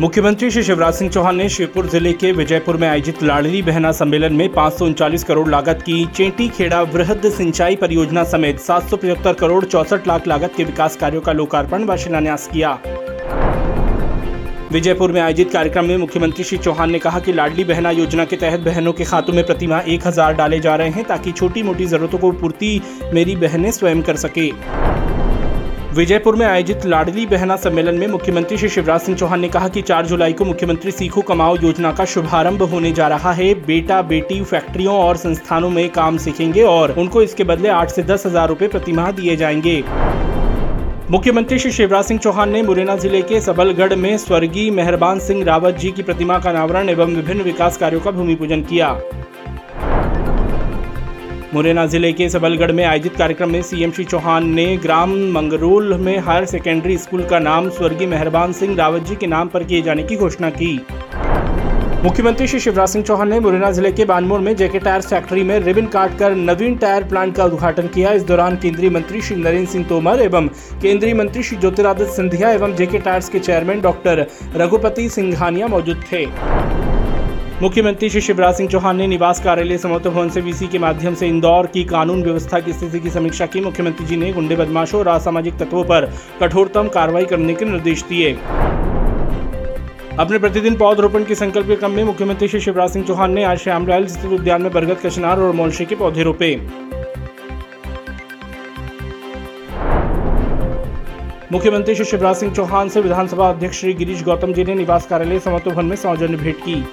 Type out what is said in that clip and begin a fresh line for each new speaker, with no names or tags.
मुख्यमंत्री श्री शिवराज सिंह चौहान ने शिवपुर ज़िले के विजयपुर में आयोजित लाडली बहना सम्मेलन में पाँच करोड़ लागत की चेंटी खेड़ा वृहद सिंचाई परियोजना समेत सात सौ पचहत्तर करोड़ चौसठ लाख लागत के विकास कार्यों का लोकार्पण व शिलान्यास किया। विजयपुर में आयोजित कार्यक्रम में मुख्यमंत्री श्री चौहान ने कहा कि लाडली बहना योजना के तहत बहनों के खातों में प्रतिमाह एक हज़ार डाले जा रहे हैं ताकि छोटी मोटी जरूरतों को पूर्ति मेरी बहनें स्वयं कर सके। विजयपुर में आयोजित लाडली बहना सम्मेलन में मुख्यमंत्री श्री शिवराज सिंह चौहान ने कहा कि 4 जुलाई को मुख्यमंत्री सीखो कमाओ योजना का शुभारंभ होने जा रहा है। बेटा, बेटी, फैक्ट्रियों और संस्थानों में काम सीखेंगे और उनको इसके बदले आठ से दस हज़ार रूपए प्रतिमाह दिए जाएँगे। मुख्यमंत्री श्री शिवराज सिंह चौहान ने मुरैना ज़िले के सबलगढ़ में स्वर्गीय मेहरबान सिंह रावत जी की प्रतिमा का अनावरण एवं विभिन्न विकास कार्यों का भूमि पूजन किया। मुरैना ज़िले के सबलगढ़ में आयोजित कार्यक्रम में सीएम श्री चौहान ने ग्राम मंगरूल में हायर सेकेंडरी स्कूल का नाम स्वर्गीय मेहरबान सिंह रावत जी के नाम पर किए जाने की घोषणा की। मुख्यमंत्री श्री शिवराज सिंह चौहान ने मुरैना ज़िले के बानमोर में जेके टायर फैक्ट्री में रिबन काट कर नवीन टायर प्लांट का उद्घाटन किया। इस दौरान केंद्रीय मंत्री श्री नरेंद्र सिंह तोमर एवं केंद्रीय मंत्री श्री ज्योतिरादित्य सिंधिया एवं जेके टायर्स के चेयरमैन डॉक्टर रघुपति सिंघानिया मौजूद थे। मुख्यमंत्री श्री शिवराज सिंह चौहान ने निवास कार्यालय समर्थ भवन से वीसी के माध्यम से इंदौर की कानून व्यवस्था की स्थिति की समीक्षा की। मुख्यमंत्री जी ने गुंडे, बदमाशों और असामाजिक तत्वों पर कठोरतम कार्रवाई करने के निर्देश दिए। अपने प्रतिदिन पौधरोपण के संकल्प के क्रम में मुख्यमंत्री श्री शिवराज सिंह चौहान ने आज श्यामलाल स्थित उद्यान में बरगद, कचनार और मोलशे के पौधे रोपे। मुख्यमंत्री श्री शिवराज सिंह चौहान से विधानसभा अध्यक्ष श्री गिरीश गौतम जी ने निवास कार्यालय समत्व भवन में सौजन्य भेंट की।